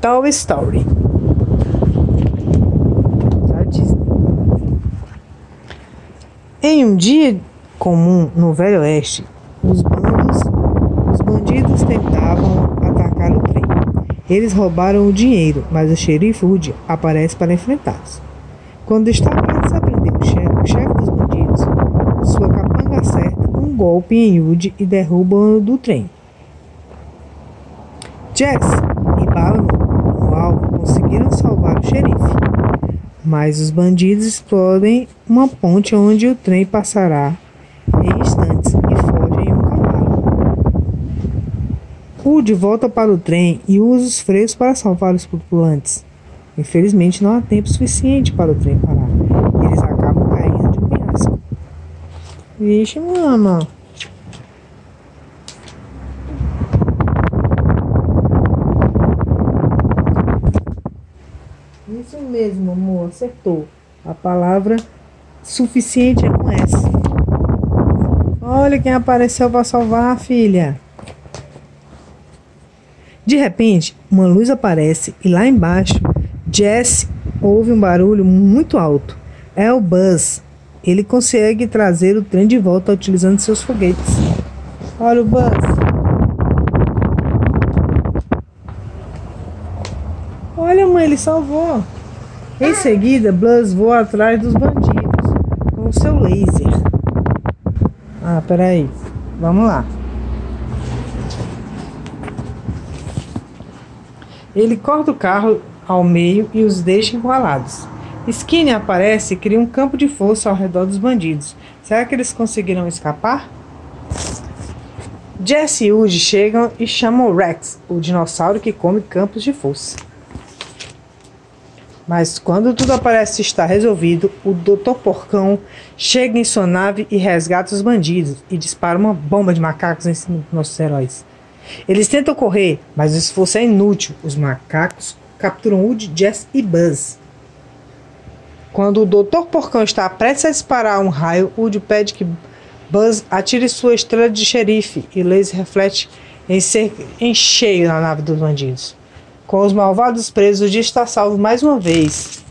Toy Story. Em um dia comum no Velho Oeste, os bandos, os bandidos tentavam atacar o trem. Eles roubaram o dinheiro, mas o xerife Woody aparece para enfrentá-los. Quando está prestes a prender o chefe, o chefe dos bandidos, sua capanga acerta um golpe em Woody e derruba-o do trem. Jess e Bala no, no alvo conseguiram salvar o xerife, mas os bandidos explodem uma ponte onde o trem passará em instantes e fogem em um cavalo. Woody volta para o trem e usa os freios para salvar os tripulantes. Infelizmente, não há tempo suficiente para o trem parar. Eles acabam caindo de um penhasco. Vixe, mama. Isso mesmo, amor, acertou. A palavra suficiente é com S. Olha quem apareceu para salvar a filha. De repente, uma luz aparece e lá embaixo, Jesse ouve um barulho muito alto. É o Buzz. Ele consegue trazer o trem de volta utilizando seus foguetes. Olha o Buzz. Olha, mãe, ele salvou. Em seguida, Buzz voa atrás dos bandidos com o seu laser. Ah, peraí. Vamos lá. Ele corta o carro ao meio e os deixa encurralados. Skinny aparece e cria um campo de força ao redor dos bandidos. Será que eles conseguirão escapar? Jesse e Woody chegam e chamam Rex, o dinossauro que come campos de força. Mas quando tudo parece estar resolvido, o Dr. Porcão chega em sua nave e resgata os bandidos e dispara uma bomba de macacos em cima dos nossos heróis. Eles tentam correr, mas o esforço é inútil. Os macacos capturam Woody, Jess e Buzz. Quando o Dr. Porcão está prestes a disparar um raio, Woody pede que Buzz atire sua estrela de xerife e Laser reflete em, ser, em cheio na nave dos bandidos. Com os malvados presos, dia está salvo mais uma vez.